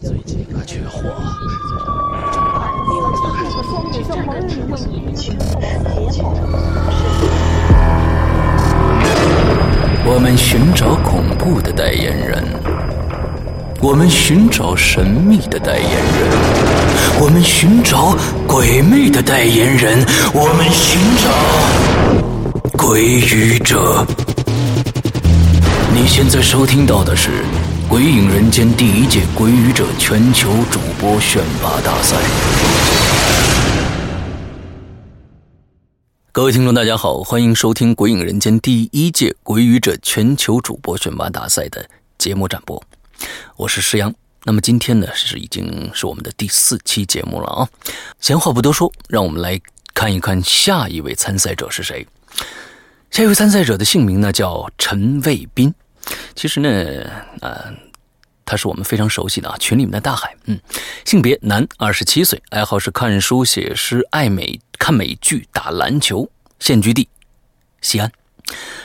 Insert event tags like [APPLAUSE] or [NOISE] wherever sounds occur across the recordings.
最近可，缺货。我们寻找恐怖的代言人，我们寻找神秘的代言人，我们寻找鬼魅的代言人，我们寻找鬼语者。你现在收听到的是《鬼影人间》第一届鬼语者全球主播选拔大赛。各位听众，大家好，欢迎收听《鬼影人间》第一届鬼语者全球主播选拔大赛的节目展播。我是石阳。那么今天呢，是已经是我们的第四期节目了啊。闲话不多说，让我们来看一看下一位参赛者是谁。下一位参赛者的姓名呢叫陈卫斌。其实呢，呃，他是我们非常熟悉的啊，群里面的大海。嗯，性别男，二十七岁，爱好是看书、写诗、爱美、看美剧、打篮球。现居地西安，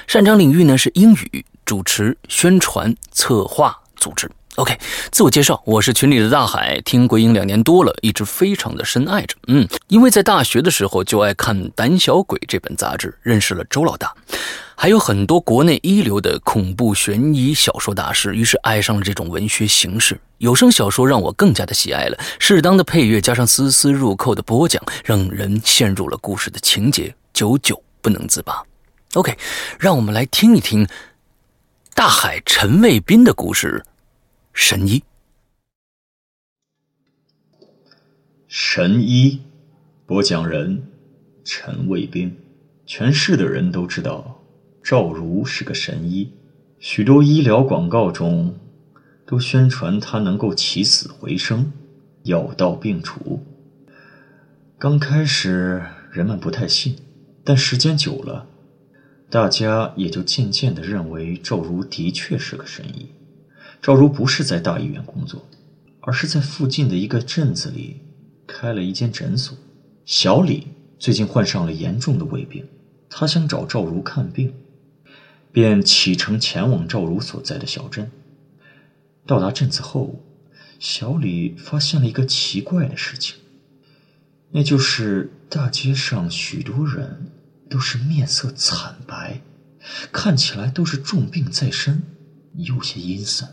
擅长领域呢是英语、主持、宣传、策划、组织。OK，自我介绍，我是群里的大海，听鬼影两年多了，一直非常的深爱着。嗯，因为在大学的时候就爱看《胆小鬼》这本杂志，认识了周老大，还有很多国内一流的恐怖悬疑小说大师，于是爱上了这种文学形式。有声小说让我更加的喜爱了，适当的配乐加上丝丝入扣的播讲，让人陷入了故事的情节，久久不能自拔。OK，让我们来听一听大海陈卫斌的故事。神医，神医，播讲人陈卫兵。全市的人都知道赵如是个神医，许多医疗广告中都宣传他能够起死回生、药到病除。刚开始人们不太信，但时间久了，大家也就渐渐的认为赵如的确是个神医。赵如不是在大医院工作，而是在附近的一个镇子里开了一间诊所。小李最近患上了严重的胃病，他想找赵如看病，便启程前往赵如所在的小镇。到达镇子后，小李发现了一个奇怪的事情，那就是大街上许多人都是面色惨白，看起来都是重病在身，有些阴森。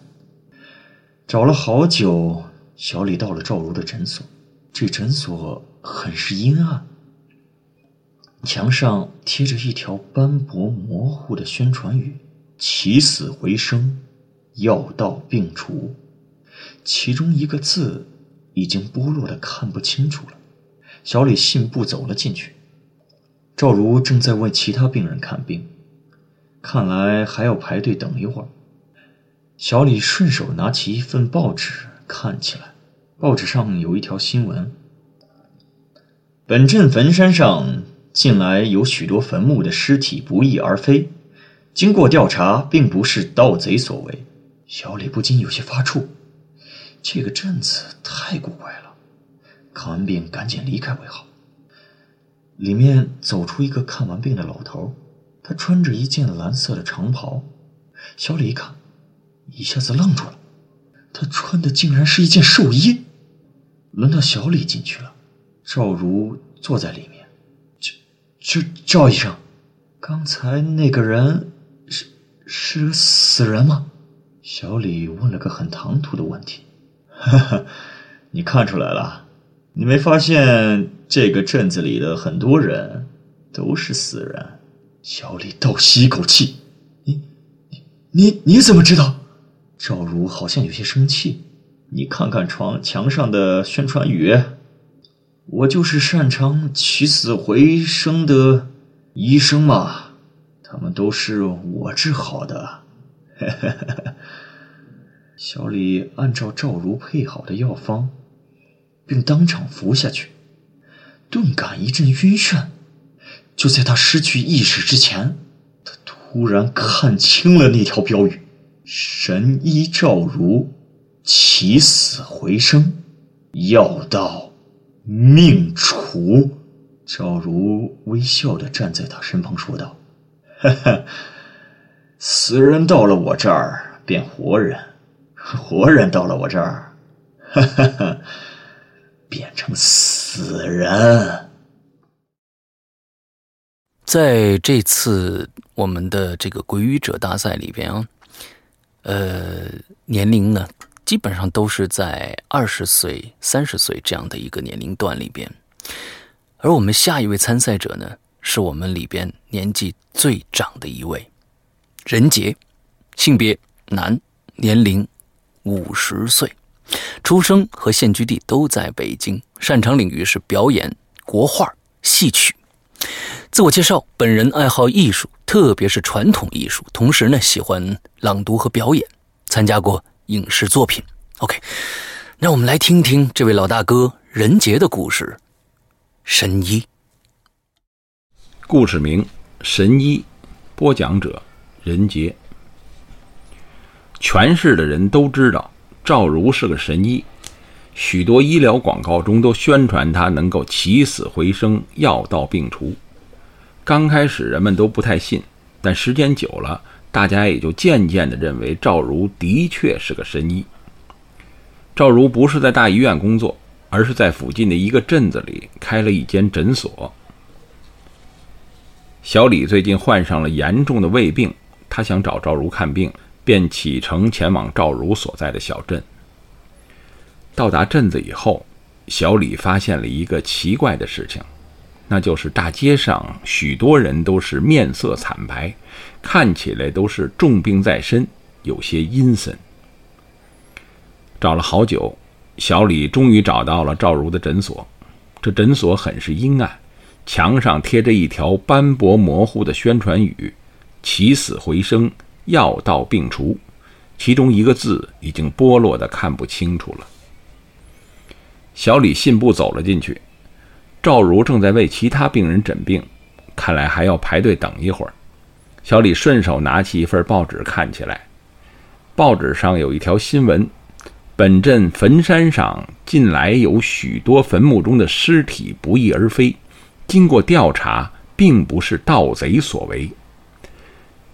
找了好久，小李到了赵如的诊所。这诊所很是阴暗，墙上贴着一条斑驳模糊的宣传语：“起死回生，药到病除。”其中一个字已经剥落的看不清楚了。小李信步走了进去。赵如正在为其他病人看病，看来还要排队等一会儿。小李顺手拿起一份报纸看起来，报纸上有一条新闻：本镇坟山上近来有许多坟墓的尸体不翼而飞，经过调查，并不是盗贼所为。小李不禁有些发怵，这个镇子太古怪了，看完病赶紧离开为好。里面走出一个看完病的老头，他穿着一件蓝色的长袍。小李一看。一下子愣住了，他穿的竟然是一件寿衣。轮到小李进去了，赵如坐在里面。赵赵赵医生，刚才那个人是是死人吗？小李问了个很唐突的问题。哈哈，你看出来了？你没发现这个镇子里的很多人都是死人？小李倒吸一口气。你你你怎么知道？赵如好像有些生气，你看看床墙上的宣传语，我就是擅长起死回生的医生嘛，他们都是我治好的。小李按照赵如配好的药方，并当场服下去，顿感一阵晕眩。就在他失去意识之前，他突然看清了那条标语。神医赵如，起死回生，药到命除。赵如微笑的站在他身旁说道：“哈哈，死人到了我这儿变活人，活人到了我这儿，哈哈哈，变成死人。在这次我们的这个鬼语者大赛里边啊，呃，年龄呢基本上都是在二十岁、三十岁这样的一个年龄段里边，而我们下一位参赛者呢，是我们里边年纪最长的一位，任杰，性别男，年龄五十岁，出生和现居地都在北京，擅长领域是表演、国画、戏曲。自我介绍：本人爱好艺术，特别是传统艺术，同时呢喜欢朗读和表演，参加过影视作品。OK，让我们来听听这位老大哥任杰的故事。神医，故事名《神医》，播讲者任杰。全市的人都知道赵如是个神医，许多医疗广告中都宣传他能够起死回生、药到病除。刚开始人们都不太信，但时间久了，大家也就渐渐地认为赵如的确是个神医。赵如不是在大医院工作，而是在附近的一个镇子里开了一间诊所。小李最近患上了严重的胃病，他想找赵如看病，便启程前往赵如所在的小镇。到达镇子以后，小李发现了一个奇怪的事情。那就是大街上许多人都是面色惨白，看起来都是重病在身，有些阴森。找了好久，小李终于找到了赵如的诊所。这诊所很是阴暗，墙上贴着一条斑驳模糊的宣传语：“起死回生，药到病除。”其中一个字已经剥落的看不清楚了。小李信步走了进去。赵如正在为其他病人诊病，看来还要排队等一会儿。小李顺手拿起一份报纸看起来，报纸上有一条新闻：本镇坟山上近来有许多坟墓中的尸体不翼而飞，经过调查，并不是盗贼所为。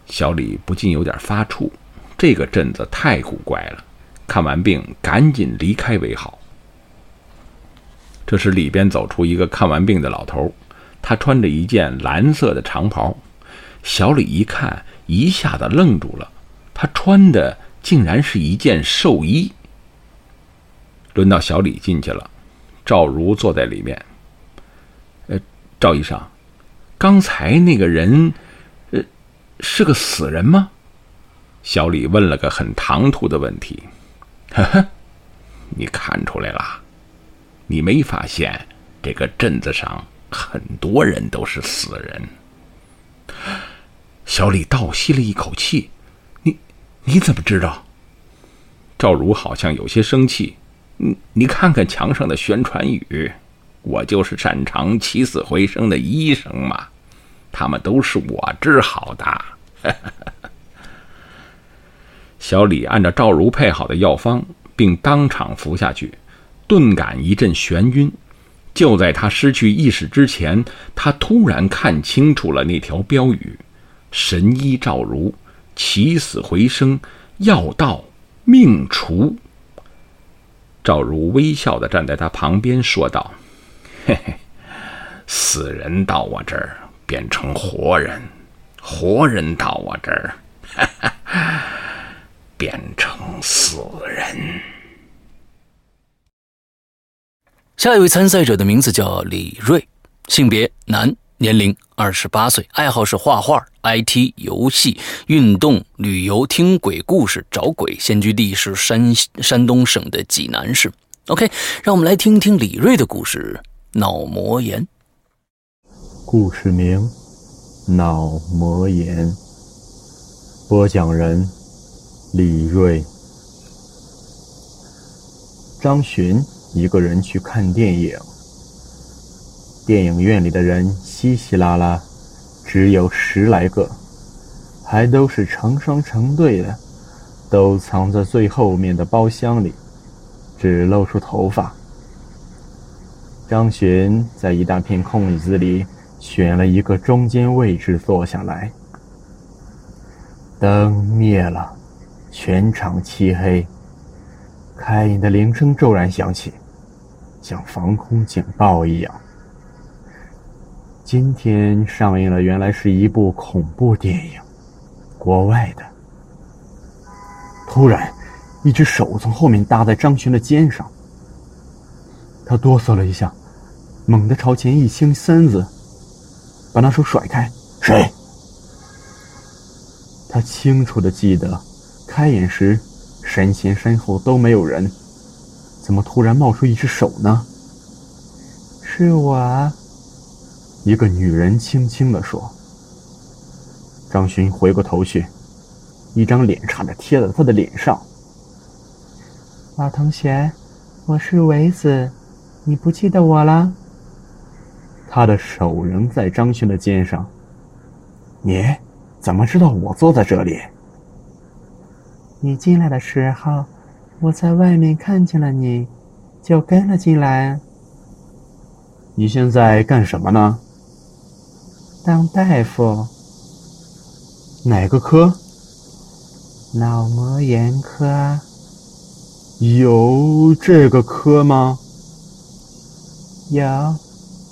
小李不禁有点发怵，这个镇子太古怪了。看完病，赶紧离开为好。这时，里边走出一个看完病的老头，他穿着一件蓝色的长袍。小李一看，一下子愣住了，他穿的竟然是一件寿衣。轮到小李进去了，赵如坐在里面。呃，赵医生，刚才那个人，呃，是个死人吗？小李问了个很唐突的问题。[LAUGHS] 呵呵，你看出来了。你没发现这个镇子上很多人都是死人？小李倒吸了一口气：“你你怎么知道？”赵如好像有些生气：“你你看看墙上的宣传语，我就是擅长起死回生的医生嘛，他们都是我治好的。[LAUGHS] ”小李按照赵如配好的药方，并当场服下去。顿感一阵眩晕，就在他失去意识之前，他突然看清楚了那条标语：“神医赵如，起死回生，药到命除。”赵如微笑地站在他旁边说道：“嘿嘿，死人到我这儿变成活人，活人到我这儿，哈哈，变成死人。”下一位参赛者的名字叫李瑞，性别男，年龄二十八岁，爱好是画画、IT、游戏、运动、旅游、听鬼故事、找鬼。现居地是山山东省的济南市。OK，让我们来听听李瑞的故事。脑膜炎。故事名：脑膜炎。播讲人：李瑞。张巡。一个人去看电影，电影院里的人稀稀拉拉，只有十来个，还都是成双成对的，都藏在最后面的包厢里，只露出头发。张巡在一大片空椅子里选了一个中间位置坐下来，灯灭了，全场漆黑。开演的铃声骤然响起，像防空警报一样。今天上映了，原来是一部恐怖电影，国外的。突然，一只手从后面搭在张巡的肩上，他哆嗦了一下，猛地朝前一倾身子，把那手甩开。谁？他清楚的记得，开演时身前身后都没有人，怎么突然冒出一只手呢？是我。一个女人轻轻的说。张勋回过头去，一张脸差点贴在他的脸上。老同学，我是维子，你不记得我了？他的手仍在张勋的肩上。你怎么知道我坐在这里？你进来的时候，我在外面看见了你，就跟了进来。你现在干什么呢？当大夫。哪个科？脑膜炎科。有这个科吗？有，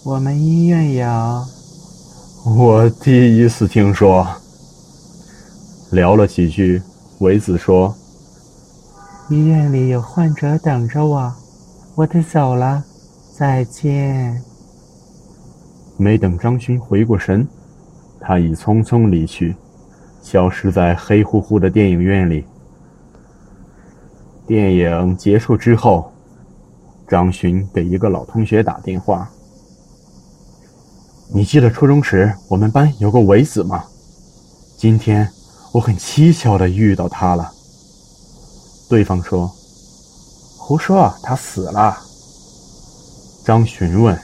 我们医院有。我第一次听说。聊了几句，维子说：“医院里有患者等着我，我得走了，再见。”没等张勋回过神，他已匆匆离去，消失在黑乎乎的电影院里。电影结束之后，张勋给一个老同学打电话。你记得初中时我们班有个伟子吗？今天我很蹊跷的遇到他了。对方说：“胡说，他死了。”张询问：“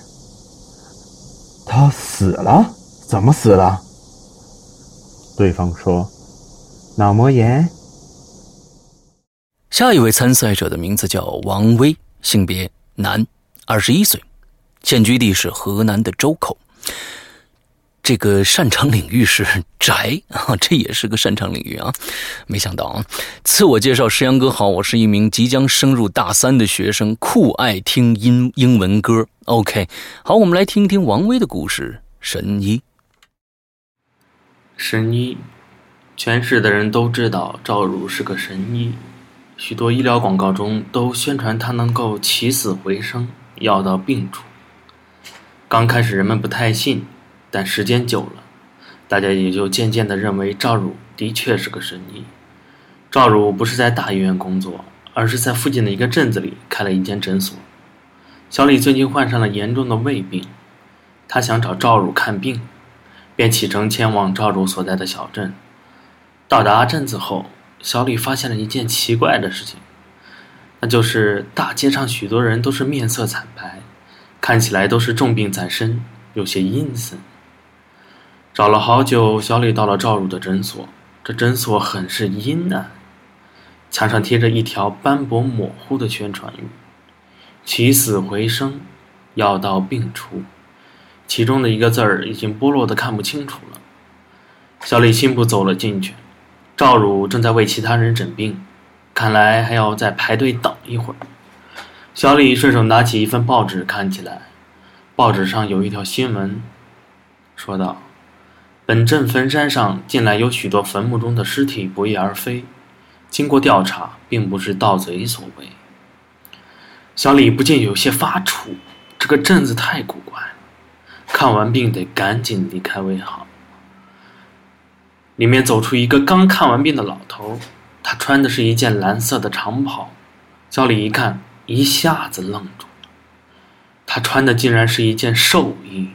他死了？怎么死了？”对方说：“脑膜炎。”下一位参赛者的名字叫王威，性别男，二十一岁，现居地是河南的周口。这个擅长领域是宅 [LAUGHS] 啊，这也是个擅长领域啊！没想到啊，自我介绍，石阳哥好，我是一名即将升入大三的学生，酷爱听英英文歌。OK，好，我们来听听王威的故事。神医，神医，全市的人都知道赵汝是个神医，许多医疗广告中都宣传他能够起死回生，药到病除。刚开始人们不太信。但时间久了，大家也就渐渐地认为赵汝的确是个神医。赵汝不是在大医院工作，而是在附近的一个镇子里开了一间诊所。小李最近患上了严重的胃病，他想找赵汝看病，便启程前往赵汝所在的小镇。到达镇子后，小李发现了一件奇怪的事情，那就是大街上许多人都是面色惨白，看起来都是重病在身，有些阴森。找了好久，小李到了赵汝的诊所。这诊所很是阴暗，墙上贴着一条斑驳模糊的宣传语：“起死回生，药到病除。”其中的一个字儿已经剥落的看不清楚了。小李信步走了进去，赵汝正在为其他人诊病，看来还要再排队等一会儿。小李顺手拿起一份报纸看起来，报纸上有一条新闻，说道。本镇坟山上近来有许多坟墓中的尸体不翼而飞，经过调查，并不是盗贼所为。小李不禁有些发怵，这个镇子太古怪了，看完病得赶紧离开为好。里面走出一个刚看完病的老头，他穿的是一件蓝色的长袍。小李一看，一下子愣住了，他穿的竟然是一件寿衣。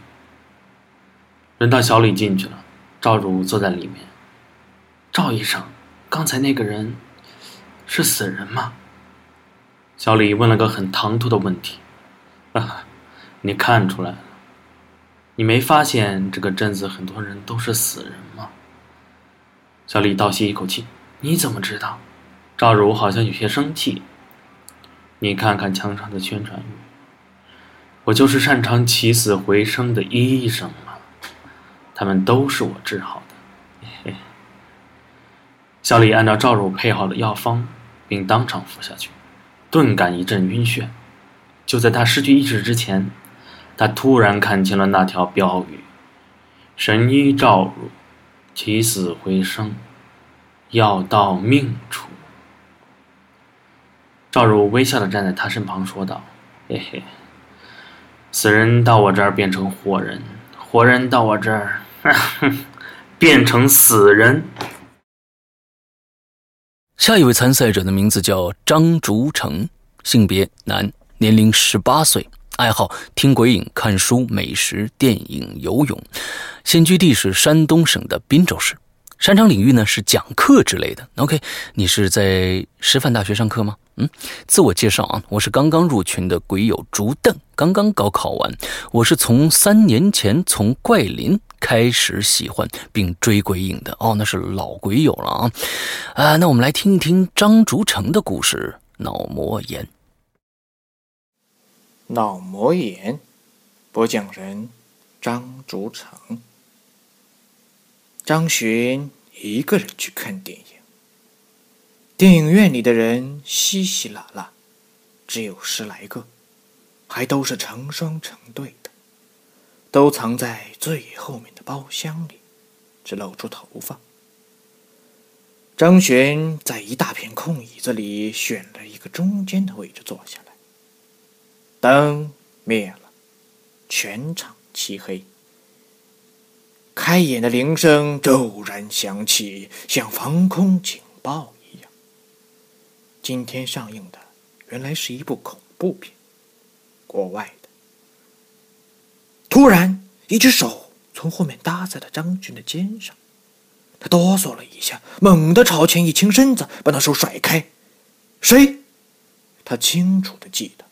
轮到小李进去了，赵汝坐在里面。赵医生，刚才那个人是死人吗？小李问了个很唐突的问题。啊，你看出来了？你没发现这个镇子很多人都是死人吗？小李倒吸一口气。你怎么知道？赵汝好像有些生气。你看看墙上的宣传语。我就是擅长起死回生的医生。他们都是我治好的嘿。小李按照赵汝配好的药方，并当场服下去。顿感一阵晕眩。就在他失去意识之前，他突然看清了那条标语：“神医赵汝，起死回生，药到命处。”赵汝微笑的站在他身旁，说道：“嘿嘿，死人到我这儿变成活人，活人到我这儿，[LAUGHS] 变成死人。”下一位参赛者的名字叫张竹成，性别男。年龄十八岁，爱好听鬼影、看书、美食、电影、游泳，现居地是山东省的滨州市，擅长领域呢是讲课之类的。OK，你是在师范大学上课吗？嗯，自我介绍啊，我是刚刚入群的鬼友竹凳，刚刚高考完，我是从三年前从怪林开始喜欢并追鬼影的哦，那是老鬼友了啊。啊，那我们来听一听张竹成的故事，脑膜炎。脑膜炎，播讲人张竹成。张巡一个人去看电影，电影院里的人稀稀拉拉，只有十来个，还都是成双成对，都藏在最后面的包厢里，只露出头发。张巡在一大片空椅子里选了一个中间的位置坐下来。灯灭了，全场漆黑。开演的铃声骤然响起，像防空警报一样。今天上映的原来是一部恐怖片，国外。突然，一只手从后面搭在了张军的肩上，他哆嗦了一下，猛地朝前一倾身子，把那手甩开。谁？他清楚的记得。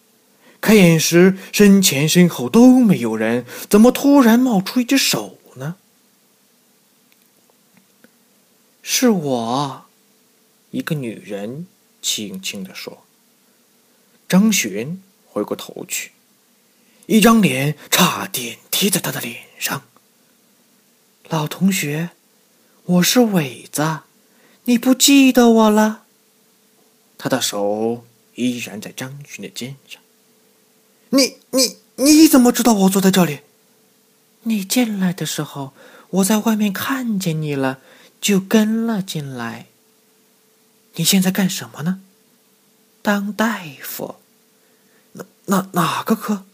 开眼时，身前身后都没有人，怎么突然冒出一只手呢？是我，一个女人轻轻的说。张璇回过头去，一张脸差点贴在他的脸上。老同学，我是伟子，你不记得我了？他的手依然在张璇的肩上。你你你怎么知道我坐在这里？你进来的时候，我在外面看见你了，就跟了进来。你现在干什么呢？当大夫。哪哪哪个科？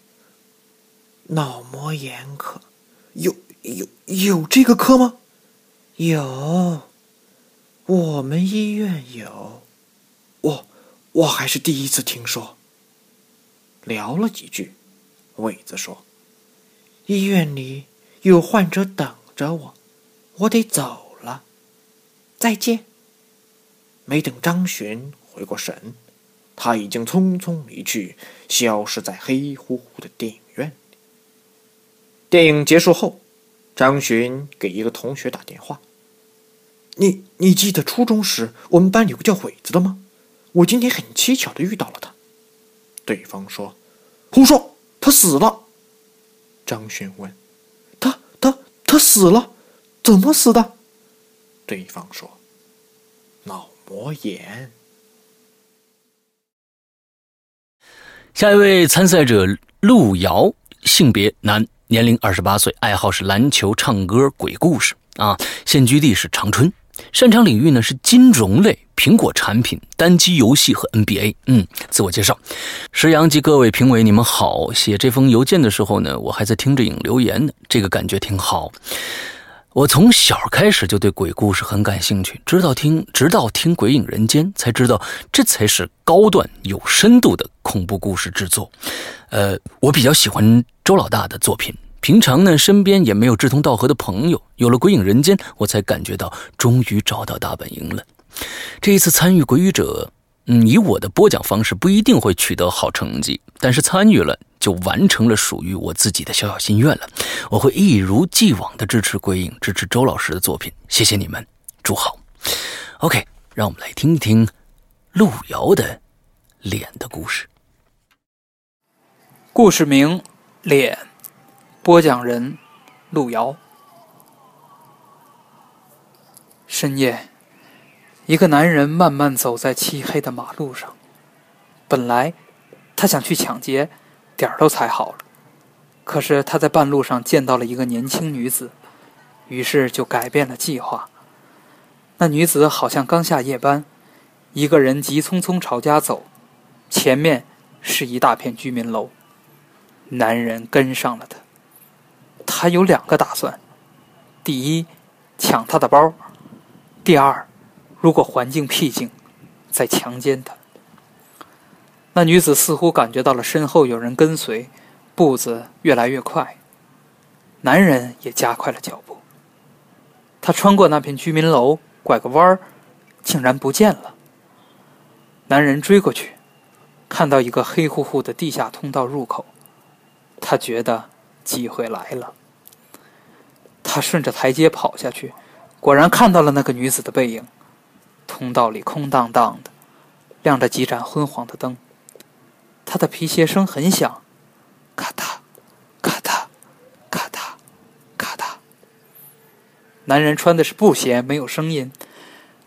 脑膜炎科。有有有这个科吗？有，我们医院有。我我还是第一次听说。聊了几句，伟子说：“医院里有患者等着我，我得走了，再见。”没等张璇回过神，他已经匆匆离去，消失在黑乎乎的电影院。电影结束后，张巡给一个同学打电话：“你你记得初中时我们班有个叫鬼子的吗？我今天很蹊跷的遇到了他。”对方说：“胡说，他死了。”张巡问：“他他他死了？怎么死的？”对方说：“脑膜炎。”下一位参赛者陆瑶，性别男，年龄二十八岁，爱好是篮球、唱歌、鬼故事啊，现居地是长春。擅长领域呢是金融类、苹果产品、单机游戏和 NBA。嗯，自我介绍，石阳及各位评委，你们好。写这封邮件的时候呢，我还在听着影留言呢，这个感觉挺好。我从小开始就对鬼故事很感兴趣，直到听直到听《鬼影人间》，才知道这才是高段有深度的恐怖故事制作。呃，我比较喜欢周老大的作品。平常呢，身边也没有志同道合的朋友。有了《鬼影人间》，我才感觉到终于找到大本营了。这一次参与《鬼语者》，嗯，以我的播讲方式不一定会取得好成绩，但是参与了就完成了属于我自己的小小心愿了。我会一如既往的支持鬼影，支持周老师的作品。谢谢你们，祝好。OK，让我们来听一听路遥的脸的故事。故事名：脸。播讲人：路遥。深夜，一个男人慢慢走在漆黑的马路上，本来他想去抢劫，点儿都踩好了。可是他在半路上见到了一个年轻女子，于是就改变了计划。那女子好像刚下夜班，一个人急匆匆朝家走，前面是一大片居民楼。男人跟上了她，他有两个打算：第一，抢她的包；第二，如果环境僻静，再强奸她。那女子似乎感觉到了身后有人跟随。步子越来越快，男人也加快了脚步。他穿过那片居民楼，拐个弯儿，竟然不见了。男人追过去，看到一个黑乎乎的地下通道入口，他觉得机会来了。他顺着台阶跑下去，果然看到了那个女子的背影。通道里空荡荡的，亮着几盏昏黄的灯。他的皮鞋声很响。咔嗒，咔嗒，咔嗒，咔嗒。男人穿的是布鞋，没有声音。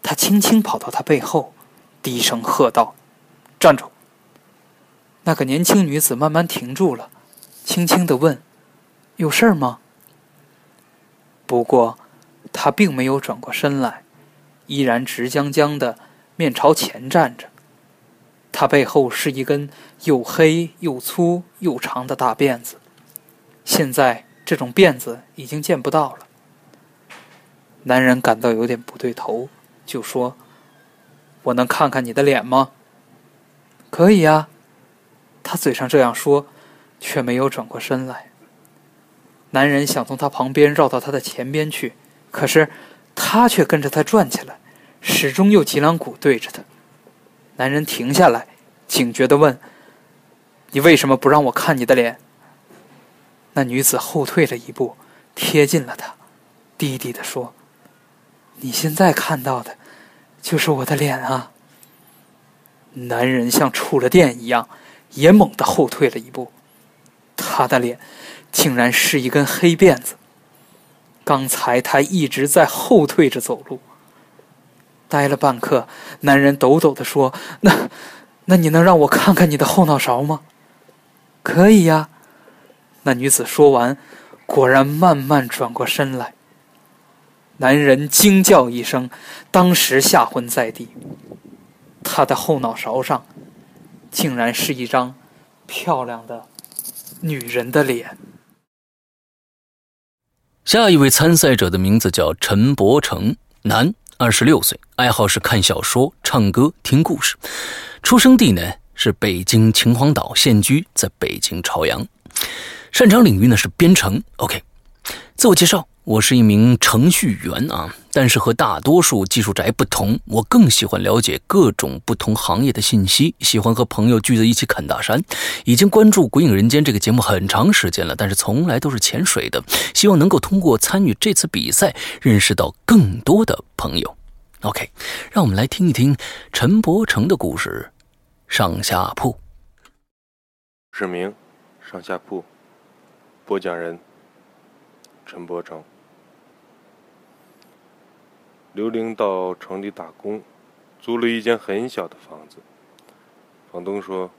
他轻轻跑到他背后，低声喝道：“站住！”那个年轻女子慢慢停住了，轻轻的问：“有事儿吗？”不过，她并没有转过身来，依然直僵僵的面朝前站着。他背后是一根又黑又粗又长的大辫子，现在这种辫子已经见不到了。男人感到有点不对头，就说：“我能看看你的脸吗？”“可以啊。”他嘴上这样说，却没有转过身来。男人想从他旁边绕到他的前边去，可是他却跟着他转起来，始终用脊梁骨对着他。男人停下来，警觉地问：“你为什么不让我看你的脸？”那女子后退了一步，贴近了他，低低地说：“你现在看到的，就是我的脸啊。”男人像触了电一样，也猛地后退了一步。他的脸，竟然是一根黑辫子。刚才他一直在后退着走路。呆了半刻，男人抖抖地说：“那，那你能让我看看你的后脑勺吗？”“可以呀。”那女子说完，果然慢慢转过身来。男人惊叫一声，当时吓昏在地。他的后脑勺上，竟然是一张漂亮的女人的脸。下一位参赛者的名字叫陈伯成，男。二十六岁，爱好是看小说、唱歌、听故事。出生地呢是北京秦皇岛，现居在北京朝阳。擅长领域呢是编程。OK，自我介绍。我是一名程序员啊，但是和大多数技术宅不同，我更喜欢了解各种不同行业的信息，喜欢和朋友聚在一起侃大山。已经关注《鬼影人间》这个节目很长时间了，但是从来都是潜水的。希望能够通过参与这次比赛，认识到更多的朋友。OK，让我们来听一听陈伯成的故事，《上下铺》。市名：上下铺。播讲人：陈伯成。刘玲到城里打工，租了一间很小的房子。房东说：“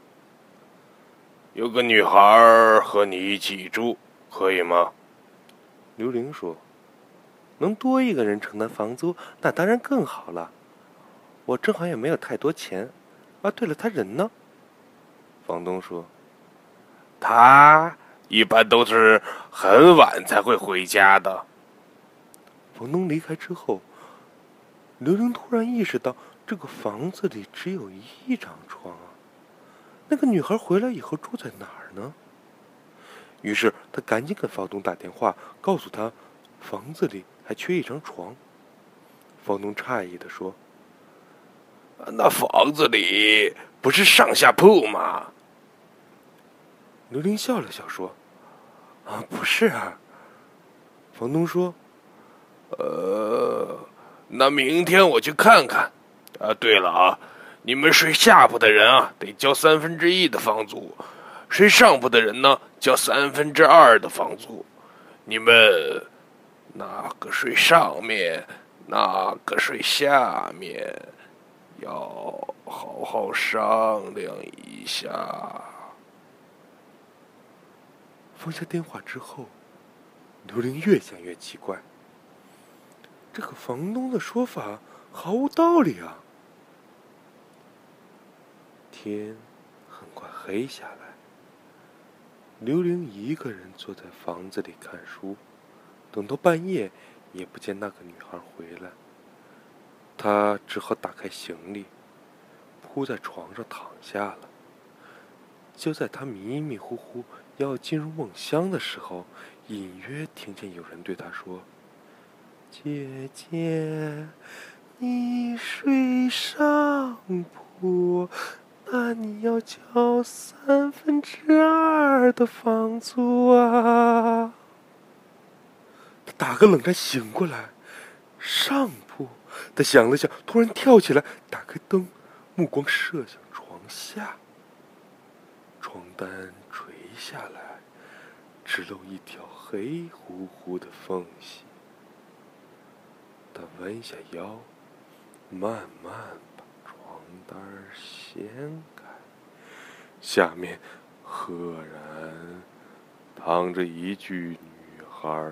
有个女孩和你一起住，可以吗？”刘玲说：“能多一个人承担房租，那当然更好了。我正好也没有太多钱。啊，对了，他人呢？”房东说：“他一般都是很晚才会回家的。”房东离开之后。刘玲突然意识到，这个房子里只有一张床啊！那个女孩回来以后住在哪儿呢？于是他赶紧给房东打电话，告诉他房子里还缺一张床。房东诧异的说：“那房子里不是上下铺吗？”刘玲笑了笑说：“啊，不是啊。”房东说：“呃。”那明天我去看看。啊，对了啊，你们睡下铺的人啊，得交三分之一的房租；睡上铺的人呢，交三分之二的房租。你们哪个睡上面，哪个睡下面，要好好商量一下。放下电话之后，刘玲越想越奇怪。这个房东的说法毫无道理啊！天很快黑下来，刘玲一个人坐在房子里看书，等到半夜也不见那个女孩回来，她只好打开行李，铺在床上躺下了。就在她迷迷糊糊要进入梦乡的时候，隐约听见有人对她说：“姐姐，你睡上铺。”那你要交三分之二的房租啊！他打个冷战，醒过来，上铺。他想了想，突然跳起来，打开灯，目光射向床下。床单垂下来，只露一条黑乎乎的缝隙。他弯下腰，慢慢把床。单掀开，下面赫然躺着一具女孩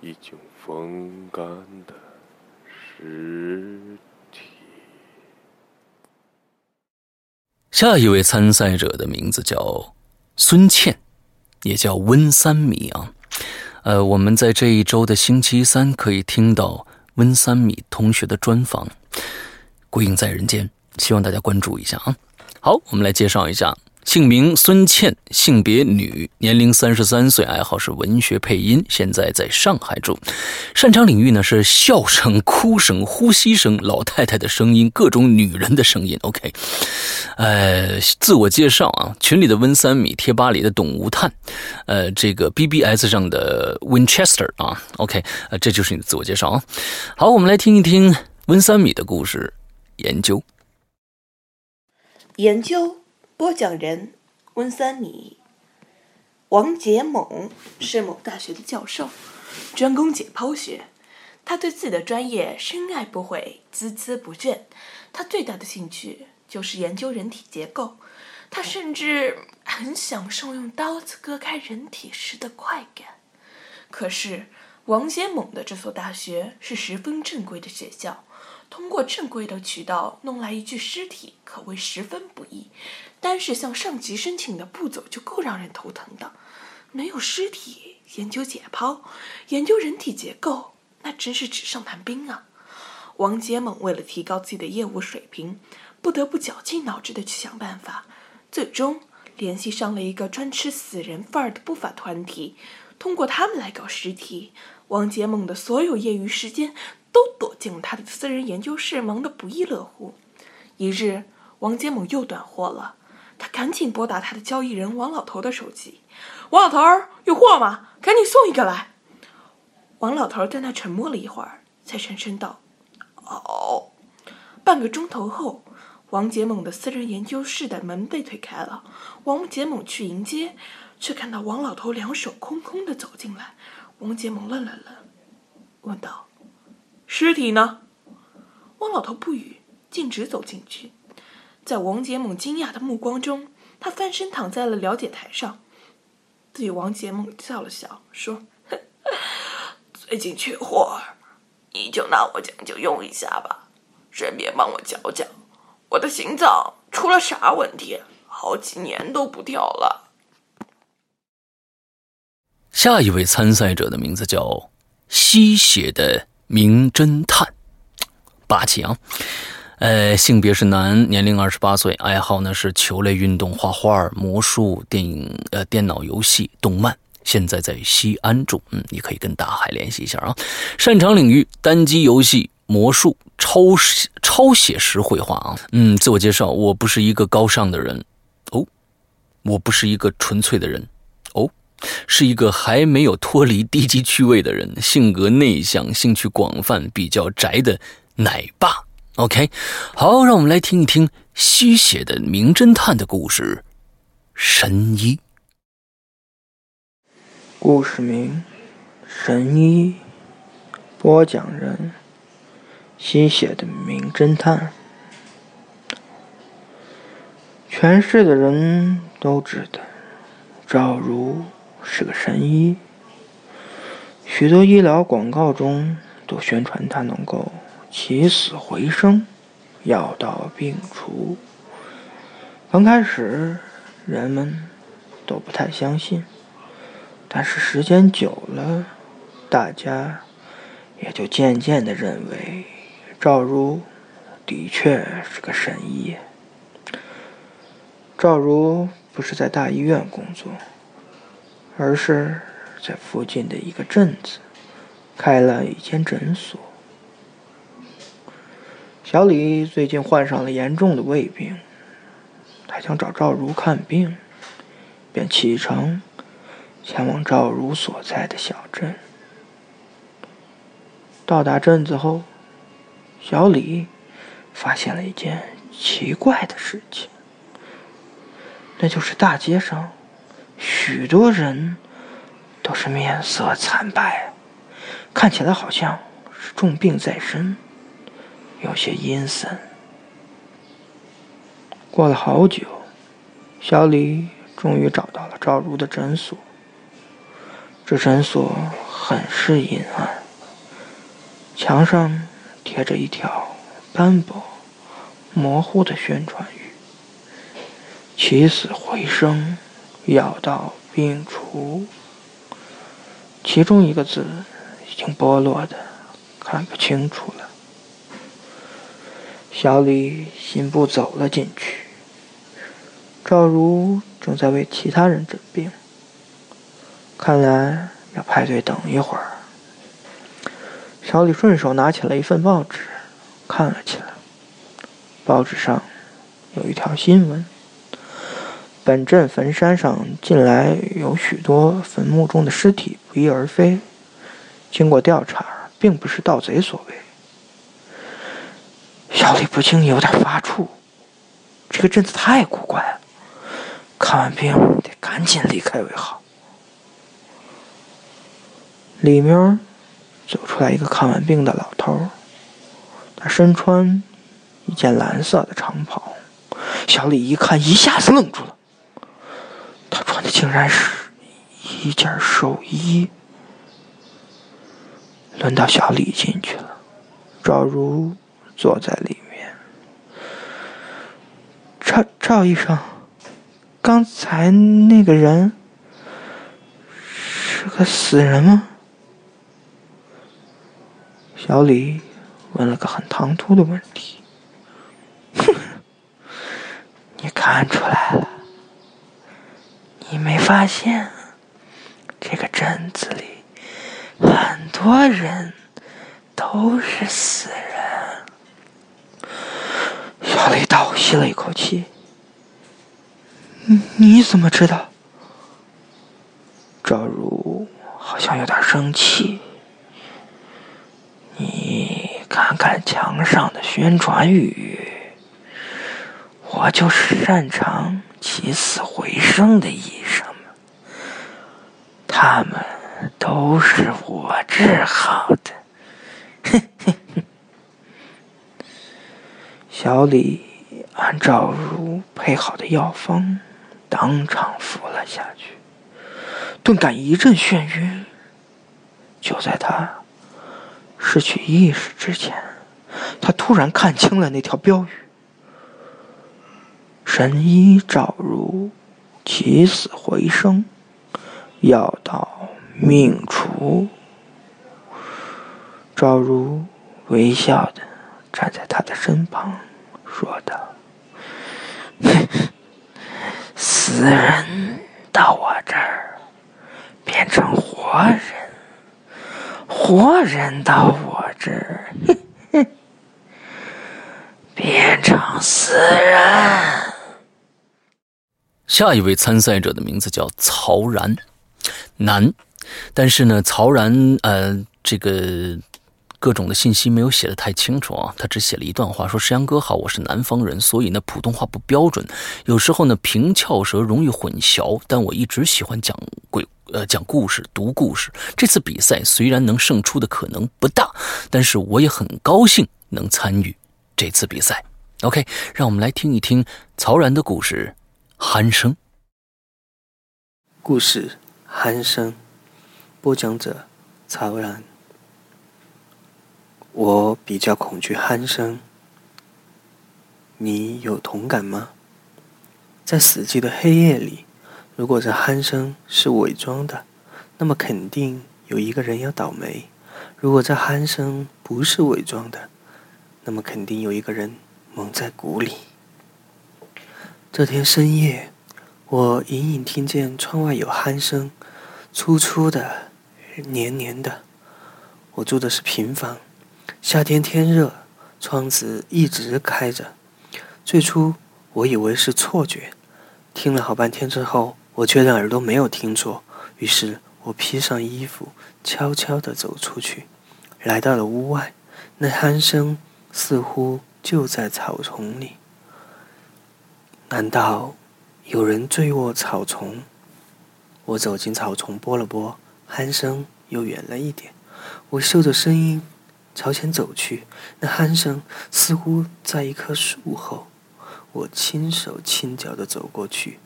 已经风干的尸体。下一位参赛者的名字叫孙倩，也叫温三米啊。呃，我们在这一周的星期三可以听到温三米同学的专访，《鬼影在人间》。希望大家关注一下啊！好，我们来介绍一下，姓名孙倩，性别女，年龄三十三岁，爱好是文学配音，现在在上海住，擅长领域呢是笑声、哭声、呼吸声、老太太的声音、各种女人的声音。OK，呃，自我介绍啊，群里的温三米，贴吧里的董无叹，呃，这个 BBS 上的 Winchester 啊，OK，呃，这就是你的自我介绍啊。好，我们来听一听温三米的故事研究。研究播讲人温三米，王杰猛是某大学的教授，专攻解剖学。他对自己的专业深爱不悔，孜孜不倦。他最大的兴趣就是研究人体结构。他甚至很享受用刀子割开人体时的快感。可是，王杰猛的这所大学是十分正规的学校。通过正规的渠道弄来一具尸体，可谓十分不易。单是向上级申请的步骤就够让人头疼的。没有尸体研究解剖，研究人体结构，那真是纸上谈兵啊！王杰猛为了提高自己的业务水平，不得不绞尽脑汁的去想办法。最终联系上了一个专吃死人范儿的不法团体，通过他们来搞尸体，王杰猛的所有业余时间。都躲进了他的私人研究室，忙得不亦乐乎。一日，王杰猛又断货了，他赶紧拨打他的交易人王老头的手机：“王老头儿，有货吗？赶紧送一个来。”王老头在那沉默了一会儿，才沉声道：“哦。”半个钟头后，王杰猛的私人研究室的门被推开了，王杰猛去迎接，却看到王老头两手空空的走进来。王杰猛愣了愣，问道。尸体呢？王老头不语，径直走进去。在王杰猛惊讶的目光中，他翻身躺在了了解台上，对王杰猛笑了笑，说：“最近缺货，你就拿我讲究用一下吧，顺便帮我瞧瞧，我的心脏出了啥问题？好几年都不跳了。”下一位参赛者的名字叫吸血的。名侦探，霸气啊！呃，性别是男，年龄二十八岁，爱好呢是球类运动、画画、魔术、电影、呃电脑游戏、动漫。现在在西安住，嗯，你可以跟大海联系一下啊。擅长领域：单机游戏、魔术、超超写实绘画啊。嗯，自我介绍：我不是一个高尚的人，哦，我不是一个纯粹的人哦。是一个还没有脱离低级趣味的人，性格内向，兴趣广泛，比较宅的奶爸。OK，好，让我们来听一听吸血的名侦探的故事。神医，故事名：神医，播讲人：吸血的名侦探。全市的人都知道赵如是个神医，许多医疗广告中都宣传他能够起死回生、药到病除。刚开始，人们都不太相信，但是时间久了，大家也就渐渐的认为赵如的确是个神医。赵如不是在大医院工作，而是在附近的一个镇子开了一间诊所。小李最近患上了严重的胃病。他想找赵如看病，便启程前往赵如所在的小镇。到达镇子后，小李发现了一件奇怪的事情，那就是大街上许多人都是面色惨白，看起来好像是重病在身，有些阴森。过了好久，小李终于找到了赵如的诊所。这诊所很是阴暗，墙上贴着一条斑驳、模糊的宣传语：“起死回生，药到病除。”其中一个字已经剥落的看不清楚了。小李信步走了进去。赵如正在为其他人诊病，看来要排队等一会儿。小李顺手拿起了一份报纸，看了起来。报纸上有一条新闻：本镇坟山上近来有许多坟墓中的尸体不翼而飞，经过调查，并不是盗贼所为。小李不禁有点发怵，这个镇子太古怪了。看完病得赶紧离开为好。里面走出来一个看完病的老头，他身穿一件蓝色的长袍。小李一看，一下子愣住了。他穿的竟然是一件寿衣。轮到小李进去了，赵如坐在里面。赵赵医生。刚才那个人是个死人吗？小李问了个很唐突的问题。哼，[LAUGHS] 你看出来了？你没发现这个镇子里很多人都是死人？小雷倒吸了一口气。你怎么知道？赵如好像有点生气。你看看墙上的宣传语，我就是擅长起死回生的医生他们都是我治好的。嘿嘿嘿。小李按赵如配好的药方。当场服了下去，顿感一阵眩晕。就在他失去意识之前，他突然看清了那条标语：“神医赵如，起死回生，药到命除。”赵如微笑的站在他的身旁，说道。[LAUGHS] 死人到我这儿变成活人，活人到我这儿 [LAUGHS] 变成死人。下一位参赛者的名字叫曹然，男，但是呢，曹然呃，这个。各种的信息没有写的太清楚啊，他只写了一段话，说：“石阳哥好，我是南方人，所以呢普通话不标准，有时候呢平翘舌容易混淆。但我一直喜欢讲鬼呃讲故事，读故事。这次比赛虽然能胜出的可能不大，但是我也很高兴能参与这次比赛。OK，让我们来听一听曹然的故事《鼾声》。故事《鼾声》，播讲者曹然。我比较恐惧鼾声，你有同感吗？在死寂的黑夜里，如果这鼾声是伪装的，那么肯定有一个人要倒霉；如果这鼾声不是伪装的，那么肯定有一个人。蒙在鼓里。这天深夜，我隐隐听见窗外有鼾声，粗粗的，黏黏的。我住的是平房，夏天天热，窗子一直开着。最初我以为是错觉，听了好半天之后，我确认耳朵没有听错，于是我披上衣服，悄悄地走出去，来到了屋外。那鼾声似乎……就在草丛里，难道有人坠卧草丛？我走进草丛，拨了拨，鼾声又远了一点。我嗅着声音朝前走去，那鼾声似乎在一棵树后。我轻手轻脚的走过去，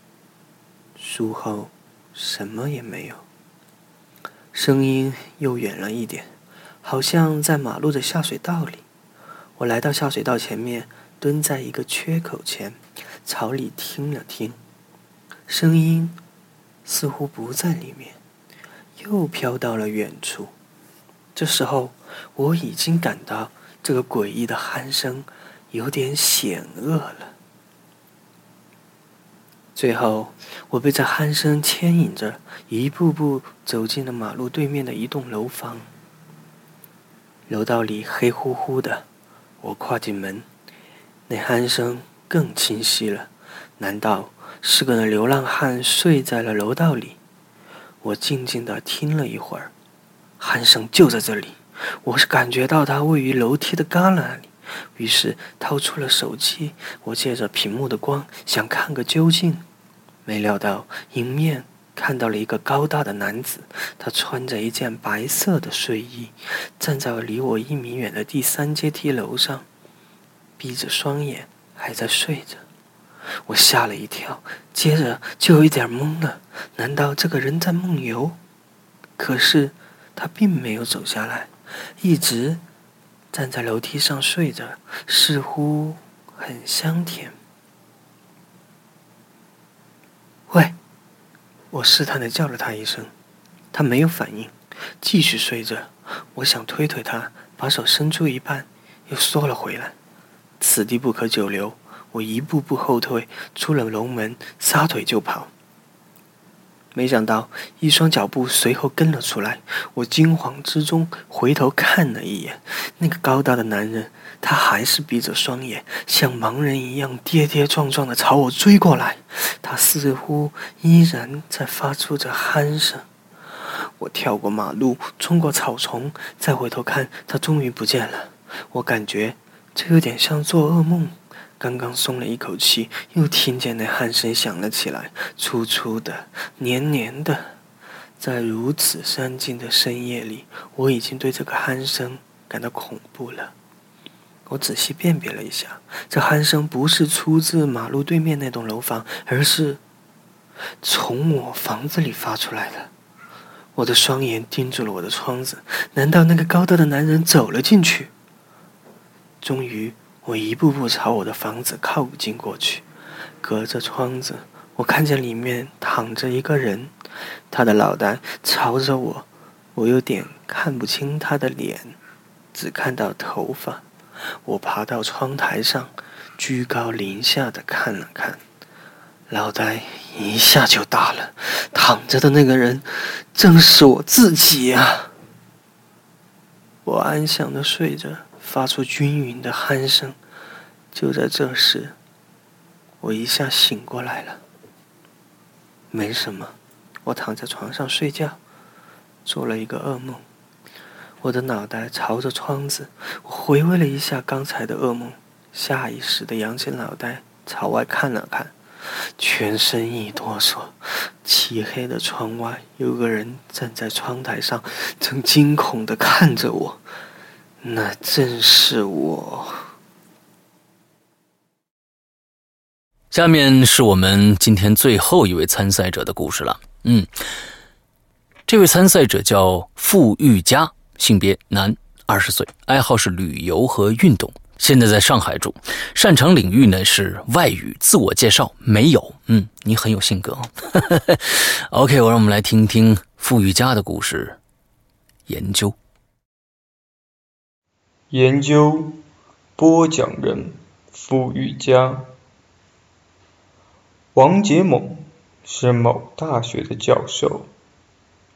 树后什么也没有。声音又远了一点，好像在马路的下水道里。我来到下水道前面，蹲在一个缺口前，朝里听了听，声音似乎不在里面，又飘到了远处。这时候，我已经感到这个诡异的鼾声有点险恶了。最后，我被这鼾声牵引着，一步步走进了马路对面的一栋楼房。楼道里黑乎乎的。我跨进门，那鼾声更清晰了。难道是个流浪汉睡在了楼道里？我静静地听了一会儿，鼾声就在这里。我是感觉到它位于楼梯的旮旯里，于是掏出了手机。我借着屏幕的光想看个究竟，没料到迎面。看到了一个高大的男子，他穿着一件白色的睡衣，站在离我一米远的第三阶梯楼上，闭着双眼，还在睡着。我吓了一跳，接着就有一点懵了。难道这个人在梦游？可是他并没有走下来，一直站在楼梯上睡着，似乎很香甜。喂。我试探的叫了他一声，他没有反应，继续睡着。我想推推他，把手伸出一半，又缩了回来。此地不可久留，我一步步后退，出了楼门，撒腿就跑。没想到一双脚步随后跟了出来，我惊慌之中回头看了一眼，那个高大的男人，他还是闭着双眼，像盲人一样跌跌撞撞的朝我追过来。他似乎依然在发出着鼾声。我跳过马路，冲过草丛，再回头看，他终于不见了。我感觉这有点像做噩梦。刚刚松了一口气，又听见那鼾声响了起来，粗粗的，黏黏的。在如此安静的深夜里，我已经对这个鼾声感到恐怖了。我仔细辨别了一下，这鼾声不是出自马路对面那栋楼房，而是从我房子里发出来的。我的双眼盯住了我的窗子，难道那个高大的男人走了进去？终于。我一步步朝我的房子靠近过去，隔着窗子，我看见里面躺着一个人，他的脑袋朝着我，我有点看不清他的脸，只看到头发。我爬到窗台上，居高临下的看了看，脑袋一下就大了，躺着的那个人正是我自己啊！我安详的睡着。发出均匀的鼾声。就在这时，我一下醒过来了。没什么，我躺在床上睡觉，做了一个噩梦。我的脑袋朝着窗子，我回味了一下刚才的噩梦，下意识的扬起脑袋朝外看了看，全身一哆嗦。漆黑的窗外有个人站在窗台上，正惊恐的看着我。那正是我。下面是我们今天最后一位参赛者的故事了。嗯，这位参赛者叫傅玉佳，性别男，二十岁，爱好是旅游和运动，现在在上海住，擅长领域呢是外语。自我介绍没有？嗯，你很有性格。[LAUGHS] OK，我让我们来听听傅玉佳的故事。研究，研究，播讲人傅玉佳。王杰猛是某大学的教授，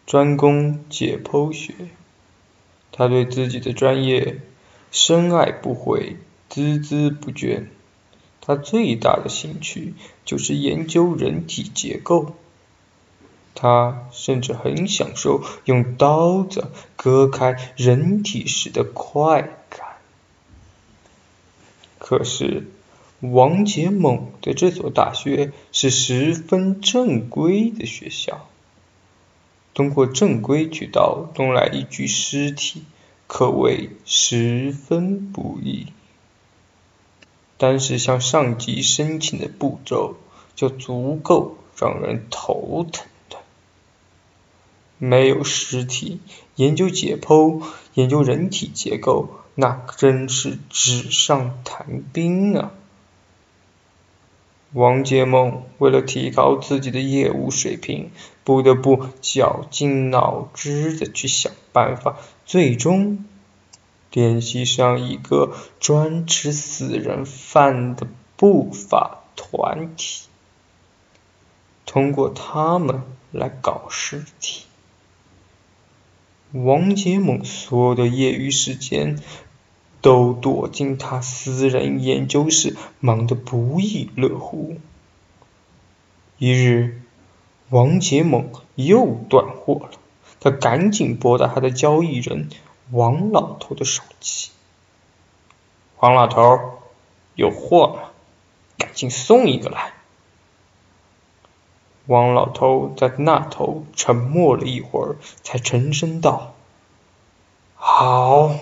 专攻解剖学。他对自己的专业深爱不悔、孜孜不倦。他最大的兴趣就是研究人体结构。他甚至很享受用刀子割开人体时的快。可是。王杰猛的这所大学是十分正规的学校，通过正规渠道弄来一具尸体，可谓十分不易。单是向上级申请的步骤，就足够让人头疼。没有尸体，研究解剖、研究人体结构，那真是纸上谈兵啊！王杰梦为了提高自己的业务水平，不得不绞尽脑汁的去想办法，最终联系上一个专吃死人饭的不法团体，通过他们来搞尸体。王杰猛所有的业余时间。都躲进他私人研究室，忙得不亦乐乎。一日，王杰猛又断货了，他赶紧拨打他的交易人王老头的手机。王老头，有货吗？赶紧送一个来。王老头在那头沉默了一会儿，才沉声道：“好。”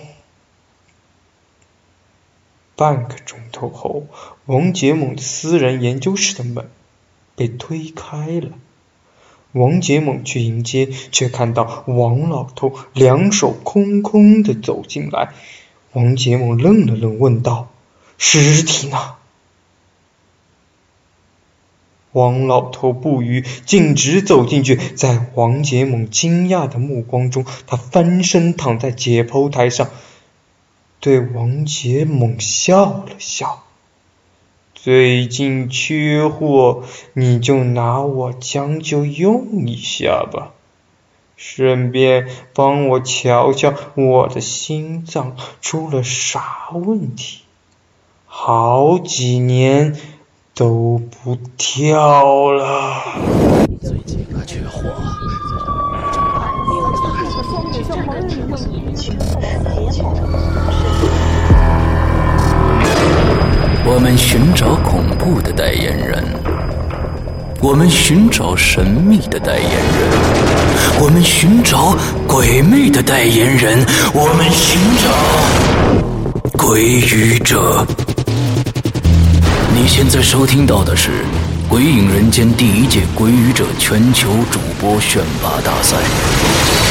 半个钟头后，王杰猛的私人研究室的门被推开了。王杰猛去迎接，却看到王老头两手空空的走进来。王杰猛愣了愣，问道：“尸体呢？”王老头不语，径直走进去。在王杰猛惊讶的目光中，他翻身躺在解剖台上。对王杰猛笑了笑，最近缺货，你就拿我将就用一下吧，顺便帮我瞧瞧我的心脏出了啥问题，好几年都不跳了。最近可缺货。我们寻找恐怖的代言人，我们寻找神秘的代言人，我们寻找鬼魅的代言人，我们寻找鬼语者。现在收听到的是《鬼影人间》第一届鬼语者全球主播选拔大赛。